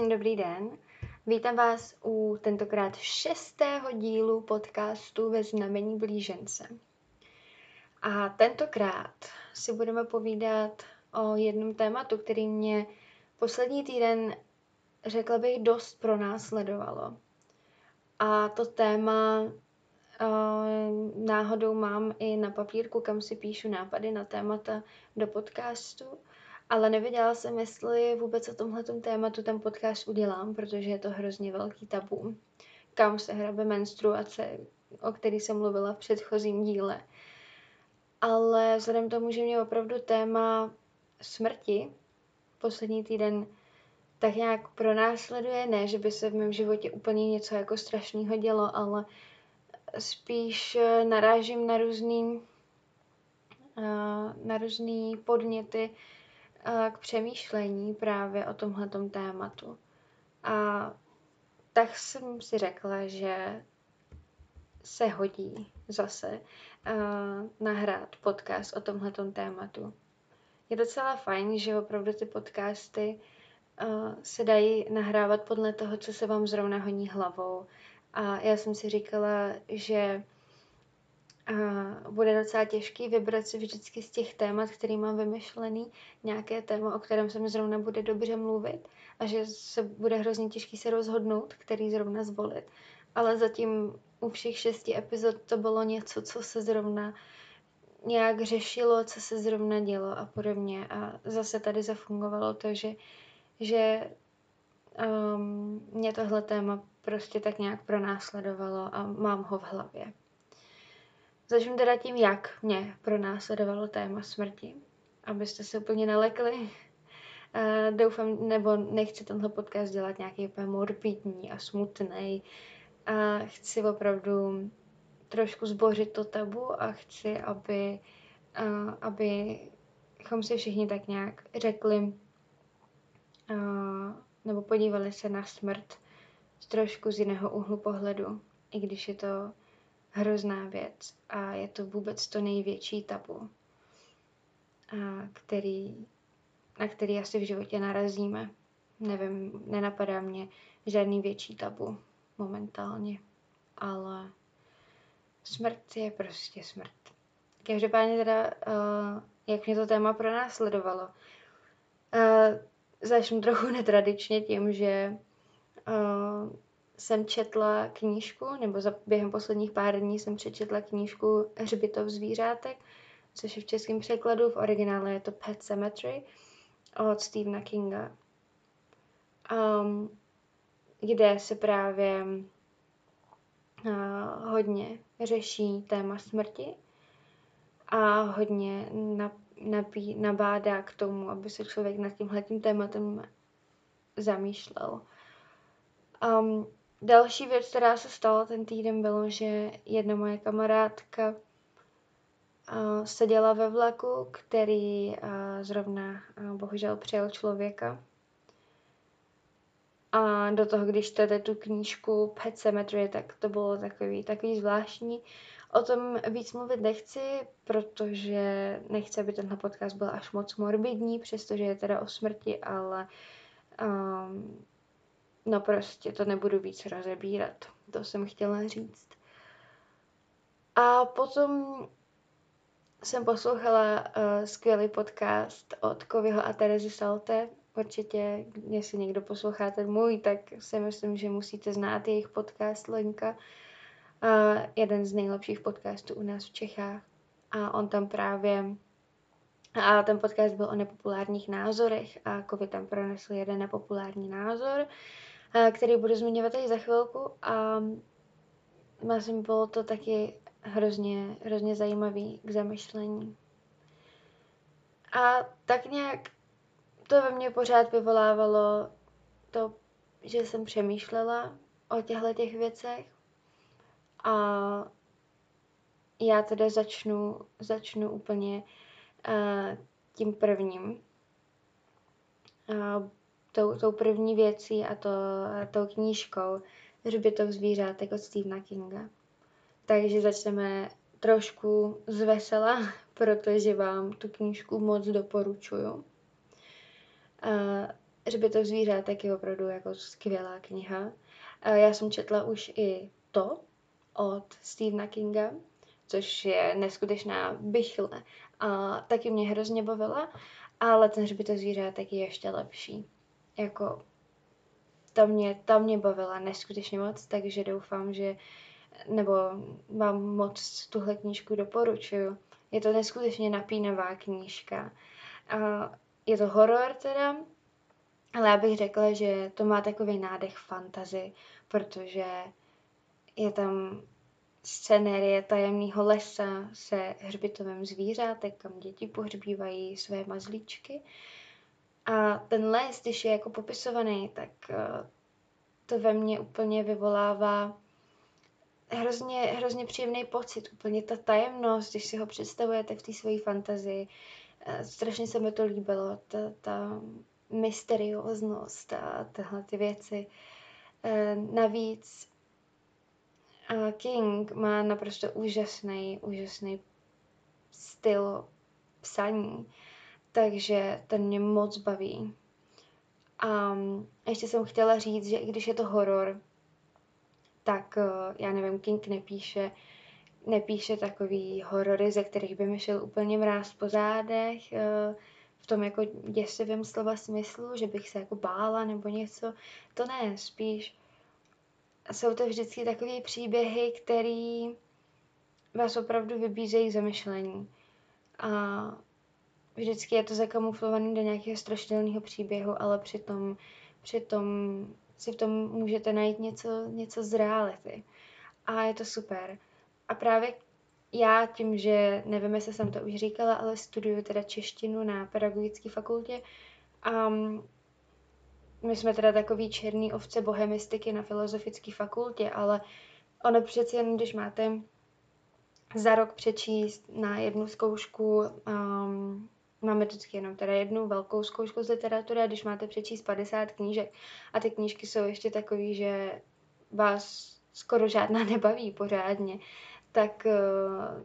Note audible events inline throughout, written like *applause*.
Krásný dobrý den. Vítám vás u tentokrát šestého dílu podcastu ve znamení blížence. A tentokrát si budeme povídat o jednom tématu, který mě poslední týden, řekla bych, dost pronásledovalo. A to téma uh, náhodou mám i na papírku, kam si píšu nápady na témata do podcastu ale nevěděla jsem, jestli vůbec o tomhle tématu ten podcast udělám, protože je to hrozně velký tabu. Kam se hrabe menstruace, o který jsem mluvila v předchozím díle. Ale vzhledem k tomu, že mě opravdu téma smrti poslední týden tak nějak pronásleduje, ne, že by se v mém životě úplně něco jako strašného dělo, ale spíš narážím na různý, eh, na různý podněty, k přemýšlení právě o tomhletom tématu. A tak jsem si řekla, že se hodí zase uh, nahrát podcast o tomhletom tématu. Je docela fajn, že opravdu ty podcasty uh, se dají nahrávat podle toho, co se vám zrovna honí hlavou. A já jsem si říkala, že a bude docela těžký vybrat si vždycky z těch témat, který mám vymyšlený, nějaké téma, o kterém se mi zrovna bude dobře mluvit a že se bude hrozně těžký se rozhodnout, který zrovna zvolit. Ale zatím u všech šesti epizod to bylo něco, co se zrovna nějak řešilo, co se zrovna dělo a podobně. A zase tady zafungovalo to, že, že um, mě tohle téma prostě tak nějak pronásledovalo a mám ho v hlavě. Začnu teda tím, jak mě pronásledovalo téma smrti, abyste se úplně nalekli. Uh, doufám, nebo nechci tenhle podcast dělat nějaký úplně morbidní a smutný. A chci opravdu trošku zbořit to tabu a chci, aby, uh, abychom si všichni tak nějak řekli uh, nebo podívali se na smrt trošku z jiného úhlu pohledu, i když je to hrozná věc a je to vůbec to největší tabu, a který, na který asi v životě narazíme. Nevím, nenapadá mě žádný větší tabu momentálně, ale smrt je prostě smrt. Každopádně teda, uh, jak mě to téma pro nás sledovalo. Uh, začnu trochu netradičně tím, že uh, jsem četla knížku, nebo za, během posledních pár dní jsem přečetla knížku Hřbitov zvířátek, což je v českém překladu, v originále je to Pet Cemetery od Stephena Kinga, um, kde se právě uh, hodně řeší téma smrti a hodně napí, nabádá k tomu, aby se člověk nad tímhletím tématem zamýšlel. Um, Další věc, která se stala ten týden, bylo, že jedna moje kamarádka uh, seděla ve vlaku, který uh, zrovna uh, bohužel přijel člověka. A do toho, když čtete tu knížku Pet Cemetery, tak to bylo takový, takový zvláštní. O tom víc mluvit nechci, protože nechci, aby tenhle podcast byl až moc morbidní, přestože je teda o smrti, ale um, No prostě to nebudu víc rozebírat. To jsem chtěla říct. A potom jsem poslouchala uh, skvělý podcast od Kovyho a Terezy Salte. Určitě, jestli někdo posloucháte můj, tak si myslím, že musíte znát jejich podcast Lenka. Uh, jeden z nejlepších podcastů u nás v Čechách. A on tam právě a ten podcast byl o nepopulárních názorech a Kovy tam pronesl jeden nepopulární názor který budu zmiňovat i za chvilku a myslím, bylo to taky hrozně, hrozně zajímavý k zamyšlení. A tak nějak to ve mně pořád vyvolávalo to, že jsem přemýšlela o těchto těch věcech a já teda začnu, začnu úplně tím prvním. Tou, tou první věcí a to, tou knížkou Hřbitov zvířátek od Stephena Kinga. Takže začneme trošku z vesela, *laughs* protože vám tu knížku moc doporučuju. Hřbitov zvířátek je opravdu jako skvělá kniha. Já jsem četla už i to od Stephena Kinga, což je neskutečná bychle. A taky mě hrozně bavila, ale ten hřbitov zvířátek je ještě lepší. Jako ta mě, ta mě bavila neskutečně moc, takže doufám, že nebo vám moc tuhle knížku doporučuju. Je to neskutečně napínavá knížka. A je to horor teda, ale já bych řekla, že to má takový nádech fantazy, protože je tam scenérie tajemného lesa se hřbitovým zvířátek, kam děti pohřbívají své mazlíčky. A ten les, když je jako popisovaný, tak eh, to ve mně úplně vyvolává hrozně, hrozně příjemný pocit, úplně ta tajemnost, když si ho představujete v té své fantazii. Eh, strašně se mi to líbilo, ta, ta mysterióznost a tyhle ty věci. Eh, navíc King má naprosto úžasný, úžasný styl psaní, takže ten mě moc baví. A ještě jsem chtěla říct, že i když je to horor, tak eh, já nevím, King nepíše, nepíše takový horory, ze kterých by mi šel úplně mráz po zádech, eh, v tom jako děsivém slova smyslu, že bych se jako bála nebo něco. To ne, spíš jsou to vždycky takové příběhy, které vás opravdu vybízejí k zamyšlení. A vždycky je to zakamuflované do nějakého strašidelného příběhu, ale přitom, přitom si v tom můžete najít něco, něco z reality. A je to super. A právě já tím, že nevím, jestli jsem to už říkala, ale studuju teda češtinu na pedagogické fakultě a my jsme teda takový černý ovce bohemistiky na filozofické fakultě, ale ono přeci jen, když máte za rok přečíst na jednu zkoušku, um, máme vždycky jenom teda jednu velkou zkoušku z literatury a když máte přečíst 50 knížek a ty knížky jsou ještě takový, že vás skoro žádná *laughs* nebaví pořádně, tak, uh,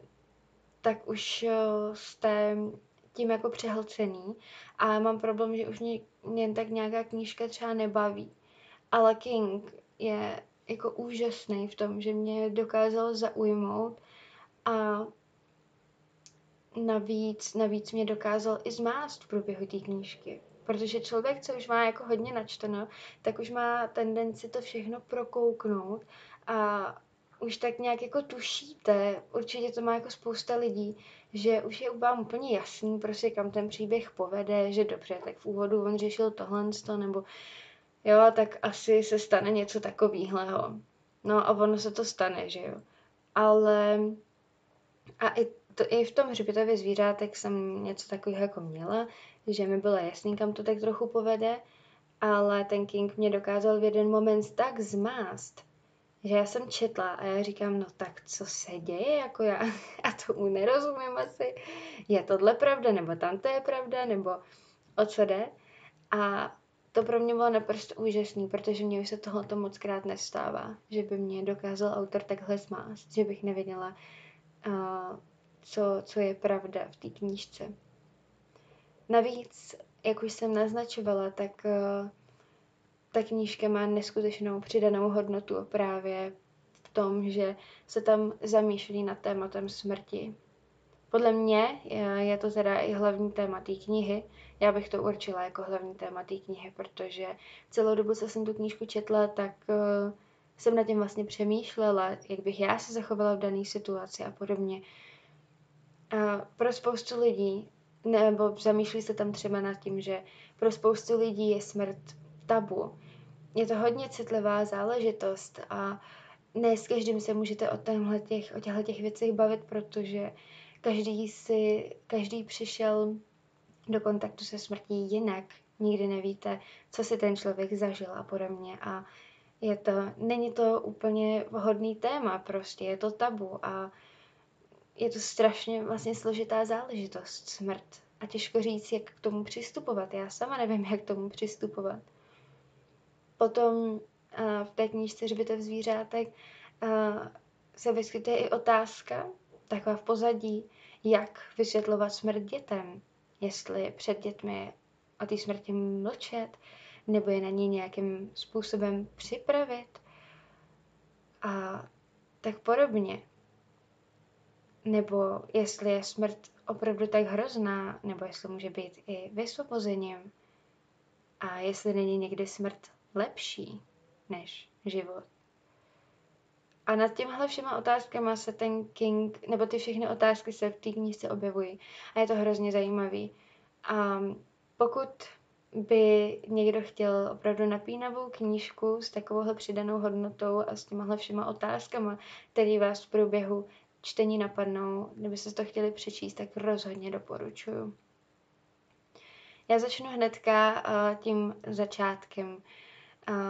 tak už uh, jste tím jako přehlcený a mám problém, že už mě jen tak nějaká knížka třeba nebaví. Ale King je jako úžasný v tom, že mě dokázal zaujmout a navíc, navíc mě dokázal i zmást v průběhu té knížky. Protože člověk, co už má jako hodně načteno, tak už má tendenci to všechno prokouknout a už tak nějak jako tušíte, určitě to má jako spousta lidí, že už je vám úplně jasný, prostě kam ten příběh povede, že dobře, tak v úvodu on řešil tohle, nebo jo, tak asi se stane něco takového. No a ono se to stane, že jo. Ale a i, to, i v tom hřbitově zvířátek jsem něco takového jako měla, že mi bylo jasný, kam to tak trochu povede, ale ten King mě dokázal v jeden moment tak zmást, že já jsem četla a já říkám, no tak co se děje, jako já, *laughs* já tomu nerozumím asi, je tohle pravda, nebo tam to je pravda, nebo o co jde. A to pro mě bylo naprosto úžasný, protože mě už se tohle moc krát nestává, že by mě dokázal autor takhle zmást, že bych nevěděla, uh, co, co je pravda v té knížce. Navíc, jak už jsem naznačovala, tak uh, ta knížka má neskutečnou přidanou hodnotu právě v tom, že se tam zamýšlí nad tématem smrti. Podle mě je to teda i hlavní téma té knihy. Já bych to určila jako hlavní téma té knihy, protože celou dobu, co jsem tu knížku četla, tak uh, jsem nad tím vlastně přemýšlela, jak bych já se zachovala v dané situaci a podobně. A pro spoustu lidí, nebo zamýšlí se tam třeba nad tím, že pro spoustu lidí je smrt tabu je to hodně citlivá záležitost a ne s každým se můžete o, těch, o těchto těch věcech bavit, protože každý si, každý přišel do kontaktu se smrtí jinak. Nikdy nevíte, co si ten člověk zažil a podobně. A je to, není to úplně vhodný téma prostě, je to tabu a je to strašně vlastně složitá záležitost, smrt. A těžko říct, jak k tomu přistupovat. Já sama nevím, jak k tomu přistupovat. Potom v té knížce Řbitev zvířátek se vyskytuje i otázka, taková v pozadí, jak vysvětlovat smrt dětem. Jestli před dětmi o té smrti mlčet, nebo je na ní nějakým způsobem připravit a tak podobně. Nebo jestli je smrt opravdu tak hrozná, nebo jestli může být i vysvobozením. A jestli není někdy smrt lepší než život. A nad těmhle všema otázkama se ten King, nebo ty všechny otázky se v té knížce objevují. A je to hrozně zajímavý. A pokud by někdo chtěl opravdu napínavou knížku s takovouhle přidanou hodnotou a s těmahle všema otázkama, které vás v průběhu čtení napadnou, kdyby se to chtěli přečíst, tak rozhodně doporučuju. Já začnu hnedka uh, tím začátkem,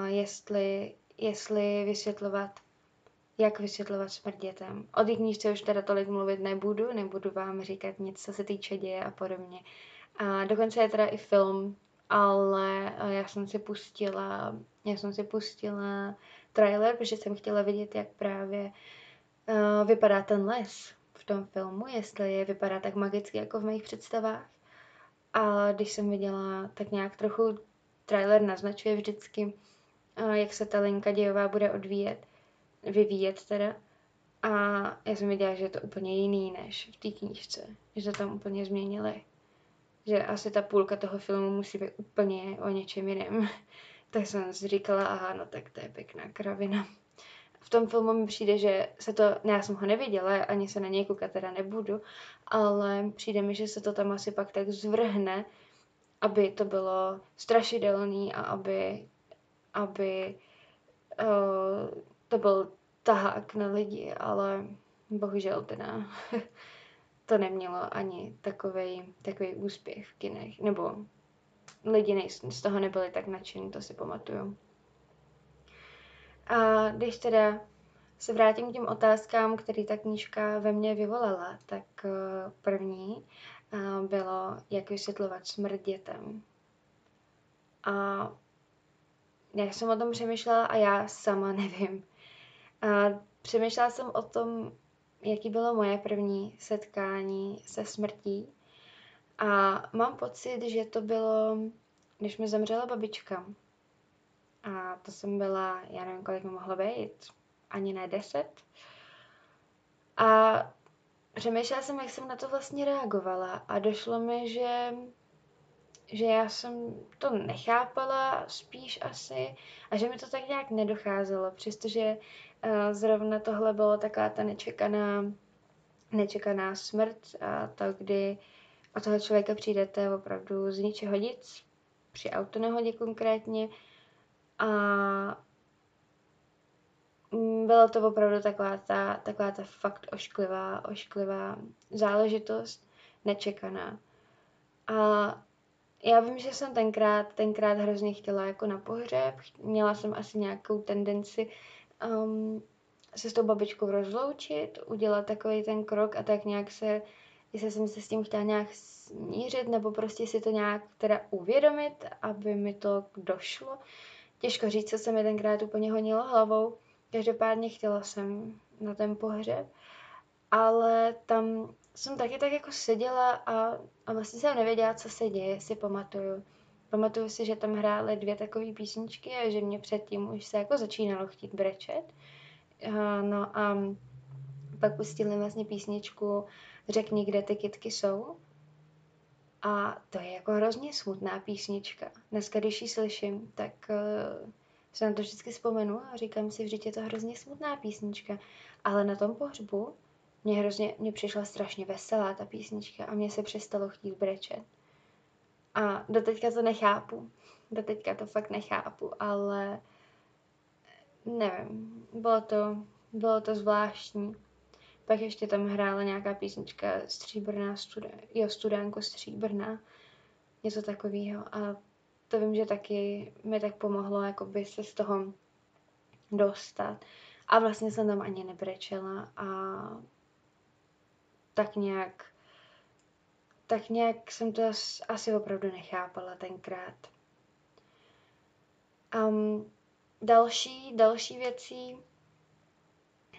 jestli, jestli vysvětlovat, jak vysvětlovat smrt dětem. O té knížce už teda tolik mluvit nebudu, nebudu vám říkat nic, co se týče děje a podobně. A dokonce je teda i film, ale uh, já jsem si pustila, já jsem si pustila trailer, protože jsem chtěla vidět, jak právě uh, vypadá ten les v tom filmu, jestli je vypadá tak magicky jako v mých představách. A když jsem viděla, tak nějak trochu trailer naznačuje vždycky, jak se ta linka dějová bude odvíjet, vyvíjet teda. A já jsem viděla, že je to úplně jiný než v té knížce, že to tam úplně změnili. Že asi ta půlka toho filmu musí být úplně o něčem jiném. *laughs* tak jsem si říkala, aha, no tak to je pěkná kravina v tom filmu mi přijde, že se to, ne, já jsem ho neviděla, ani se na něj koukat teda nebudu, ale přijde mi, že se to tam asi pak tak zvrhne, aby to bylo strašidelný a aby, aby uh, to byl tahák na lidi, ale bohužel teda *laughs* to nemělo ani takový takový úspěch v kinech, nebo lidi z toho nebyli tak nadšení, to si pamatuju. A když teda se vrátím k těm otázkám, které ta knížka ve mně vyvolala, tak eh, první bylo, jak vysvětlovat smrt dětem. A jak jsem o tom přemýšlela a já sama *laughs* nevím. A přemýšlela jsem o tom, jaký bylo moje první setkání se smrtí. A mám pocit, že to bylo, když mi zemřela babička. A to jsem byla, já nevím, kolik mi mohlo být, ani ne deset. A přemýšlela jsem, jak jsem na to vlastně reagovala a došlo mi, že, že já jsem to nechápala spíš asi a že mi to tak nějak nedocházelo, přestože uh, zrovna tohle bylo taková ta nečekaná, nečekaná smrt a to, kdy o toho člověka přijdete opravdu z ničeho nic, při autonehodě konkrétně, a byla to opravdu taková ta, taková ta fakt ošklivá, ošklivá záležitost, nečekaná. A já vím, že jsem tenkrát, tenkrát hrozně chtěla jako na pohřeb, měla jsem asi nějakou tendenci um, se s tou babičkou rozloučit, udělat takový ten krok a tak nějak se, jestli jsem se s tím chtěla nějak smířit, nebo prostě si to nějak teda uvědomit, aby mi to došlo. Těžko říct, co se mi tenkrát úplně honilo hlavou. Každopádně chtěla jsem na ten pohřeb, ale tam jsem taky tak jako seděla a, a vlastně jsem nevěděla, co se děje, si pamatuju. Pamatuju si, že tam hrály dvě takové písničky a že mě předtím už se jako začínalo chtít brečet. No a pak pustili vlastně písničku Řekni, kde ty kitky jsou. A to je jako hrozně smutná písnička. Dneska, když ji slyším, tak uh, se na to vždycky vzpomenu a říkám si, že je to hrozně smutná písnička. Ale na tom pohřbu mě hrozně, mě přišla strašně veselá ta písnička a mě se přestalo chtít brečet. A doteďka to nechápu. Doteďka to fakt nechápu, ale nevím, bylo to, bylo to zvláštní. Pak ještě tam hrála nějaká písnička Stříbrná studa, jo, Studánko Stříbrná, něco takového. A to vím, že taky mi tak pomohlo jakoby se z toho dostat. A vlastně jsem tam ani nebrečela a tak nějak tak nějak jsem to asi opravdu nechápala tenkrát. Um, další, další věcí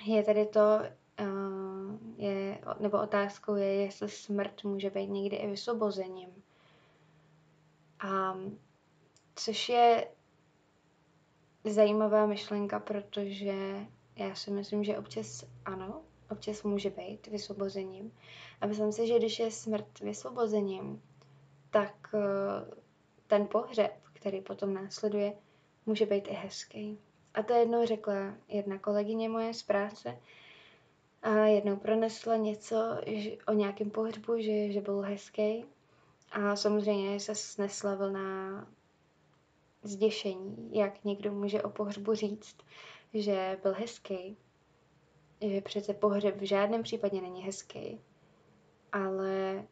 je tady to, uh, je, nebo otázkou je, jestli smrt může být někdy i vysvobozením. A Což je zajímavá myšlenka, protože já si myslím, že občas ano, občas může být vysvobozením. A myslím si, že když je smrt vysvobozením, tak eh, ten pohřeb, který potom následuje, může být i hezký. A to jednou řekla jedna kolegyně moje z práce, a jednou pronesla něco o nějakém pohřbu, že, že byl hezký. A samozřejmě se snesla vlna zděšení, jak někdo může o pohřbu říct, že byl hezký, že přece pohřeb v žádném případě není hezký, ale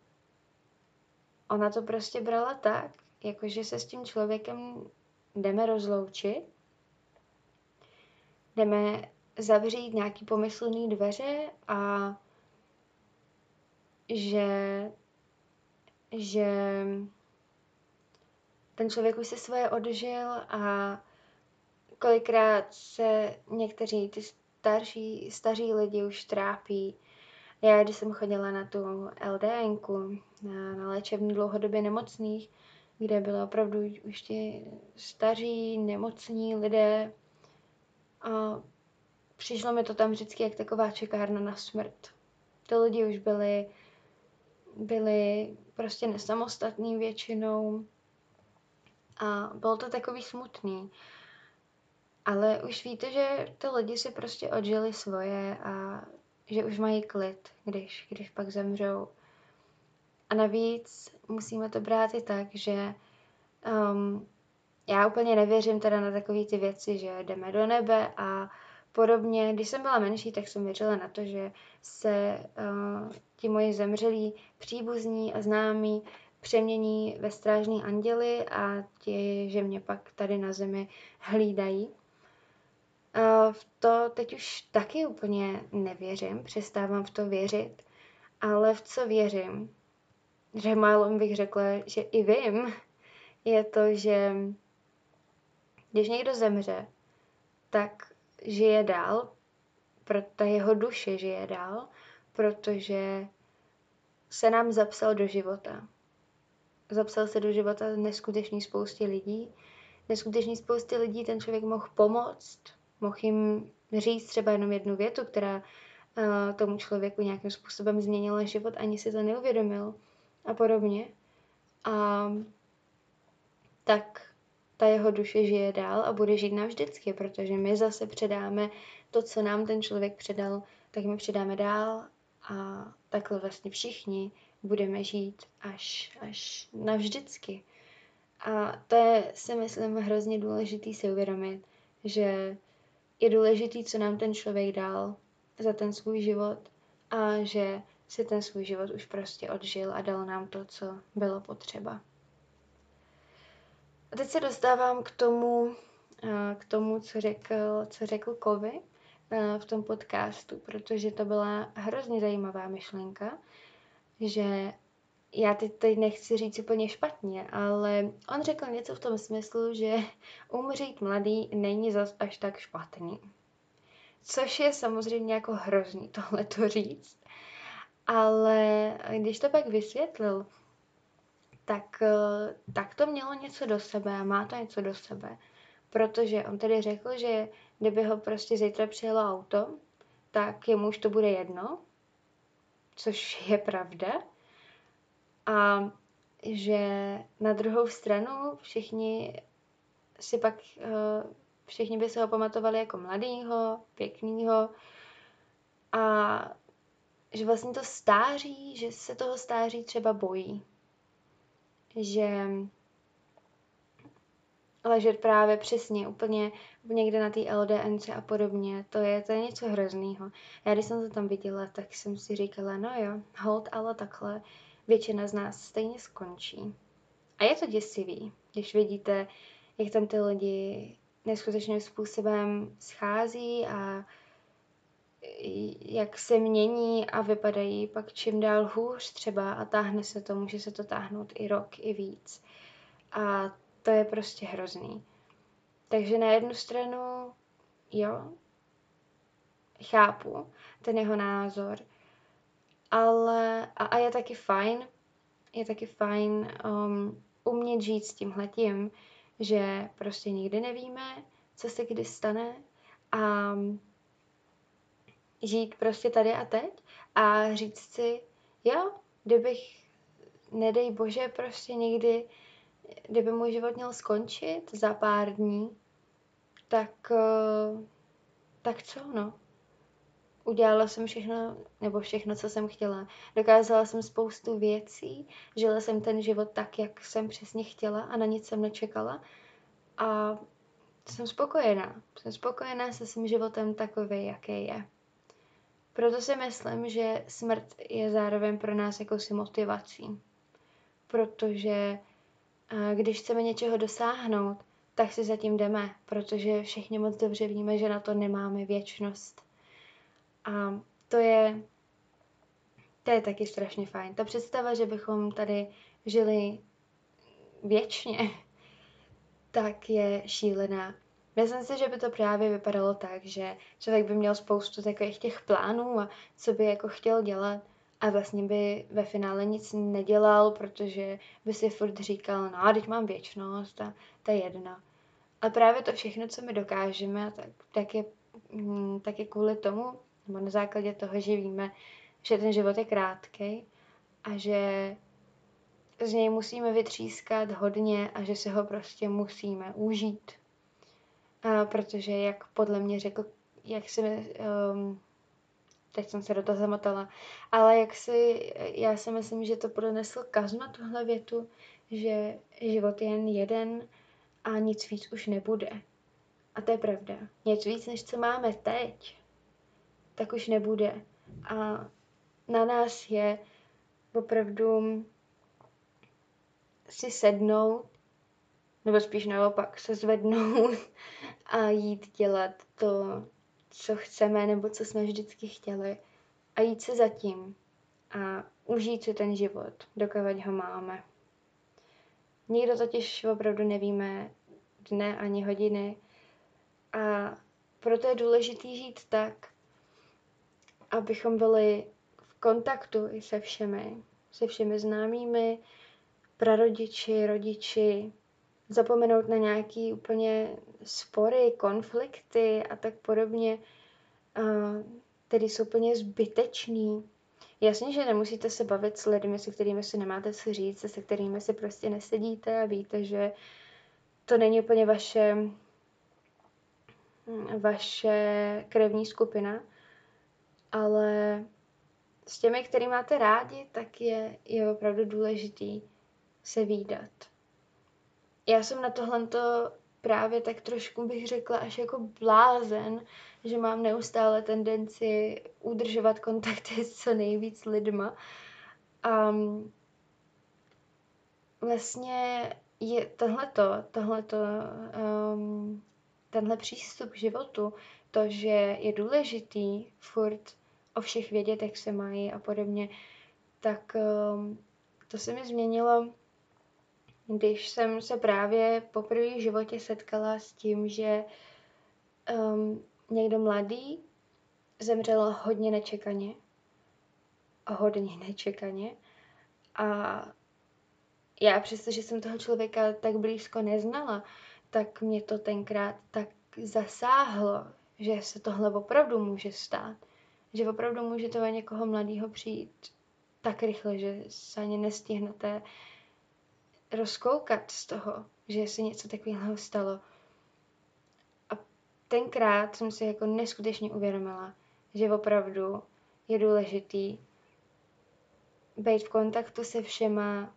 ona to prostě brala tak, jakože se s tím člověkem jdeme rozloučit, jdeme zavřít nějaký pomyslný dveře a že, že ten člověk už se svoje odžil a kolikrát se někteří ty starší, staří lidi už trápí. Já, když jsem chodila na tu LDNku, na, na léčební dlouhodobě nemocných, kde byly opravdu už ti staří, nemocní lidé, a přišlo mi to tam vždycky jak taková čekárna na smrt. Ty lidi už byli, byli prostě nesamostatní většinou a bylo to takový smutný. Ale už víte, že ty lidi si prostě odžili svoje a že už mají klid, když, když pak zemřou. A navíc musíme to brát i tak, že um, já úplně nevěřím teda na takové ty věci, že jdeme do nebe a podobně. Když jsem byla menší, tak jsem věřila na to, že se uh, ti moji zemřelí příbuzní a známí přemění ve strážní anděly a ti, že mě pak tady na zemi hlídají. Uh, v to teď už taky úplně nevěřím, přestávám v to věřit, ale v co věřím, že málo bych řekla, že i vím, *laughs* je to, že když někdo zemře, tak žije dál, pro ta jeho duše žije dál, protože se nám zapsal do života. Zapsal se do života neskutečný spoustě lidí. Neskutečný spoustě lidí ten člověk mohl pomoct, mohl jim říct třeba jenom jednu větu, která uh, tomu člověku nějakým způsobem změnila život, ani si to neuvědomil a podobně. A tak ta jeho duše žije dál a bude žít navždycky, protože my zase předáme to, co nám ten člověk předal, tak my předáme dál a takhle vlastně všichni budeme žít až, až navždycky. A to je, si myslím, hrozně důležitý si uvědomit, že je důležitý, co nám ten člověk dal za ten svůj život a že si ten svůj život už prostě odžil a dal nám to, co bylo potřeba. A teď se dostávám k tomu, eh, k tomu, co řekl, co řekl Kovy eh, v tom podcastu, protože to byla hrozně zajímavá myšlenka, že já teď, teď nechci říct úplně špatně, ale on řekl něco v tom smyslu, že umřít mladý není zas až tak špatný. Což je samozřejmě jako hrozný tohle to říct. Ale když to pak vysvětlil, tak, tak to mělo něco do sebe a má to něco do sebe. Protože on tedy řekl, že kdyby ho prostě zítra přijelo auto, tak jemu už to bude jedno, což je pravda. A že na druhou stranu všichni si pak, eh, všichni by se ho pamatovali jako mladýho, pěknýho a že vlastně to stáří, že se toho stáří třeba bojí že ležet právě přesně úplně někde na té LDNC a podobně, to je, to je něco hroznýho. Já když jsem to tam viděla, tak jsem si říkala, no jo, hold, ale takhle většina z nás stejně skončí. A je to děsivý, když vidíte, jak tam ty lidi neskutečným způsobem schází a jak se mění a vypadají pak čím dál hůř třeba a táhne se to, může se to táhnout i rok, i víc. A to je prostě hrozný. Takže na jednu stranu, jo, chápu ten jeho názor, ale a, a je taky fajn, je taky fajn um, umět žít s tímhletím, že prostě nikdy nevíme, co se kdy stane a žít prostě tady a teď a říct si, jo, kdybych, nedej bože, prostě někdy, kdyby můj život měl skončit za pár dní, tak, eh, tak co, no? Udělala jsem všechno, nebo všechno, co jsem chtěla. Dokázala jsem spoustu věcí, žila jsem ten život tak, jak jsem přesně chtěla a na nic jsem nečekala. A jsem spokojená. Jsem spokojená se svým životem takový, jaký je. Proto si myslím, že smrt je zároveň pro nás jakousi motivací. Protože když chceme něčeho dosáhnout, tak si zatím jdeme, protože všichni moc dobře víme, že na to nemáme věčnost. A to je, to je taky strašně fajn. Ta představa, že bychom tady žili věčně, *laughs* tak je šílená. Myslím si, že by to právě vypadalo tak, že člověk by měl spoustu takových těch plánů a co by jako chtěl dělat a vlastně by ve finále nic nedělal, protože by si furt říkal, no, teď mám věčnost a to je jedno. A právě to všechno, co my dokážeme, tak, tak, je, mm, tak je kvůli tomu, nebo na základě toho, že víme, že ten život je krátký a že z něj musíme vytřískat hodně a že si ho prostě musíme užít. A protože, jak podle mě řekl, jak si, um, teď jsem se do toho zamotala, ale jak si, já si myslím, že to pronesl Kazma, tuhle větu, že život je jen jeden a nic víc už nebude. A to je pravda. Nic víc, než co máme teď, tak už nebude. A na nás je opravdu si sednout, nebo spíš naopak se zvednout *laughs* a jít dělat to, co chceme, nebo co jsme vždycky chtěli. A jít se zatím a užít si ten život, dokud ho máme. Nikdo totiž opravdu nevíme dne ani hodiny. A proto je důležité žít tak, abychom byli v kontaktu i se všemi, se všemi známými, prarodiči, rodiči, zapomenout na nějaký úplně spory, konflikty a tak podobně, které jsou úplně zbytečný. Jasně, že nemusíte se bavit s lidmi, se kterými si nemáte co říct, se kterými si prostě nesedíte a víte, že to není úplně vaše, vaše krevní skupina, ale s těmi, který máte rádi, tak je, je opravdu důležitý se výdat. Já jsem na tohle právě tak trošku bych řekla až jako blázen, že mám neustále tendenci udržovat kontakty *laughs* s co nejvíc lidma. Um, vlastně je tohleto, tohleto, um, tenhle přístup k životu, to, že je důležitý furt o všech vědět, jak se mají a podobně, tak um, to se mi změnilo, když jsem se právě poprvé v životě setkala s tím, že um, někdo mladý zemřel hodně nečekaně. Hodně nečekaně. A já přestože jsem toho člověka tak blízko neznala, tak mě to tenkrát tak zasáhlo, že se tohle opravdu může stát. Že opravdu může to někoho mladého přijít tak rychle, že se ani nestihnete rozkoukat z toho, že se něco takového stalo. A tenkrát jsem si jako neskutečně uvědomila, že opravdu je důležitý být v kontaktu se všema,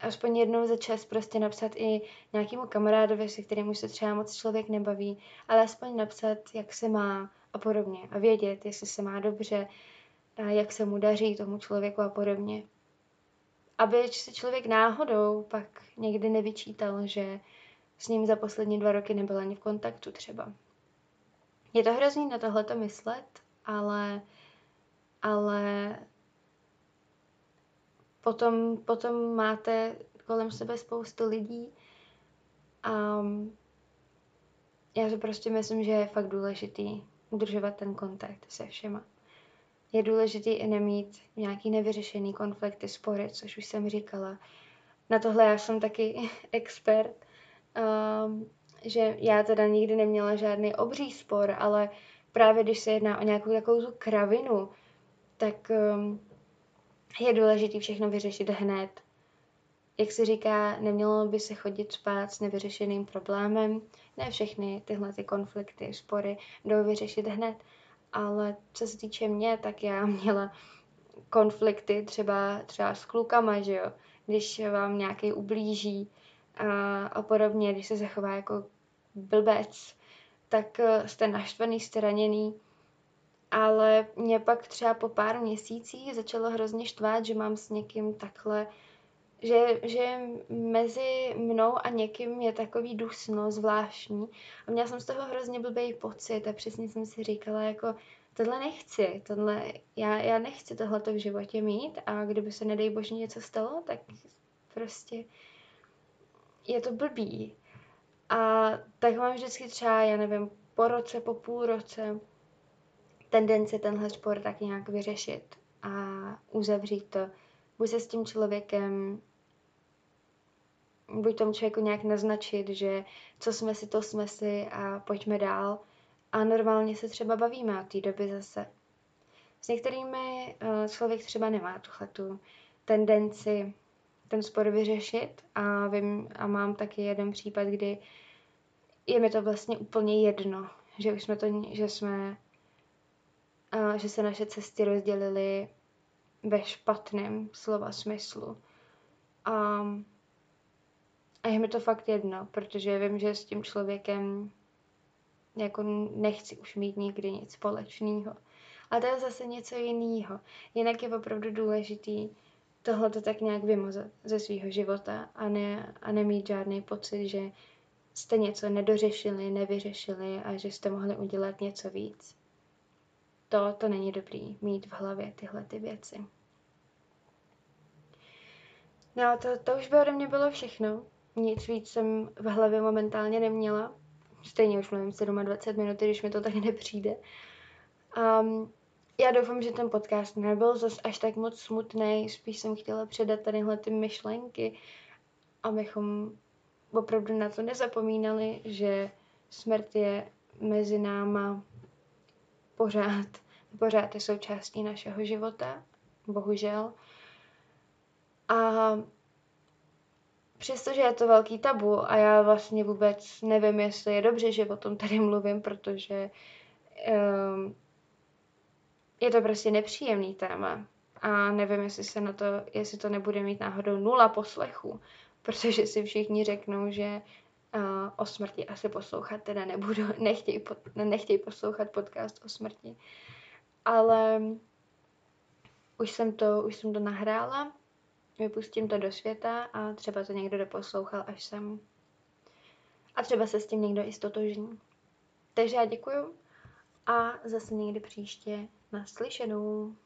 aspoň jednou za čas prostě napsat i nějakému kamarádovi, se kterým už se třeba moc člověk nebaví, ale aspoň napsat, jak se má a podobně. A vědět, jestli se má dobře, a jak se mu daří tomu člověku a podobně. Aby si člověk náhodou pak někdy nevyčítal, že s ním za poslední dva roky nebyl ani v kontaktu třeba. Je to hrozný na tohleto myslet, ale, ale potom, potom máte kolem sebe spoustu lidí a já si prostě myslím, že je fakt důležitý udržovat ten kontakt se všema. Je důležitý i nemít nějaký nevyřešený konflikty, spory, což už jsem říkala. Na tohle já jsem taky *laughs* expert um, že já teda nikdy neměla žádný obří spor, ale právě když se jedná o nějakou takovou tu kravinu, tak um, je důležité všechno vyřešit hned. Jak se říká, nemělo by se chodit spát s nevyřešeným problémem. Ne všechny tyhle ty konflikty, spory jdou vyřešit hned, ale co se týče mě, tak já *laughs* měla konflikty třeba, třeba s klukama, že jo, když vám nějaký ublíží a, a podobně, když se zachová jako blbec, tak eh, jste naštvaný, jste raněný, ale mě pak třeba po pár měsících začalo hrozně štvát, že mám s někým takhle, že, že mezi mnou a někým je takový dusno zvláštní a měla jsem z toho hrozně blbý pocit a přesně jsem si říkala jako tohle nechci, tohle, já, já nechci tohleto v životě mít a kdyby se nedej bože něco stalo, tak prostě je to blbý. A tak mám vždycky třeba, já nevím, po roce, po půl roce tendenci tenhle sport tak nějak vyřešit a uzavřít to. Buď se s tím člověkem, buď tomu člověku nějak naznačit, že co jsme si, to jsme si a pojďme dál. A normálně se třeba bavíme od té doby zase. S některými uh, člověk třeba nemá tuhle tu tendenci ten spor vyřešit a vím a mám taky jeden případ, kdy je mi to vlastně úplně jedno, že už jsme to, že jsme, uh, že se naše cesty rozdělily ve špatném slova smyslu. A, a je mi to fakt jedno, protože vím, že s tím člověkem jako nechci už mít nikdy nic společného. Ale to je zase něco jiného. Jinak je opravdu důležitý tohle to tak nějak vymazat ze svého života a, ne, a nemít žádný pocit, že jste něco nedořešili, nevyřešili a že jste mohli udělat něco víc. To, to není dobrý mít v hlavě tyhle ty věci. No, to, to už by ode mě bylo všechno. Nic víc jsem v hlavě momentálně neměla. Stejně už mluvím 27 minut, když mi to tak nepřijde. Um, já doufám, že ten podcast nebyl zas až tak moc smutný, spíš jsem chtěla předat tadyhle ty myšlenky, abychom opravdu na to nezapomínali, že smrt je mezi náma pořád, pořád je součástí našeho života, bohužel. A přestože je to velký tabu a já vlastně vůbec nevím, jestli je dobře, že o tom tady mluvím, protože um, je to prostě nepříjemný téma. A nevím, jestli se na to, jestli to nebude mít náhodou nula poslechu, protože si všichni řeknou, že uh, o smrti asi poslouchat teda nebudu, nechtějí, pod, nechtějí poslouchat podcast o smrti. Ale už jsem to, už jsem to nahrála, vypustím to do světa a třeba to někdo doposlouchal až sem. A třeba se s tím někdo i stotožní. Takže já děkuju a zase někdy příště naslyšenou.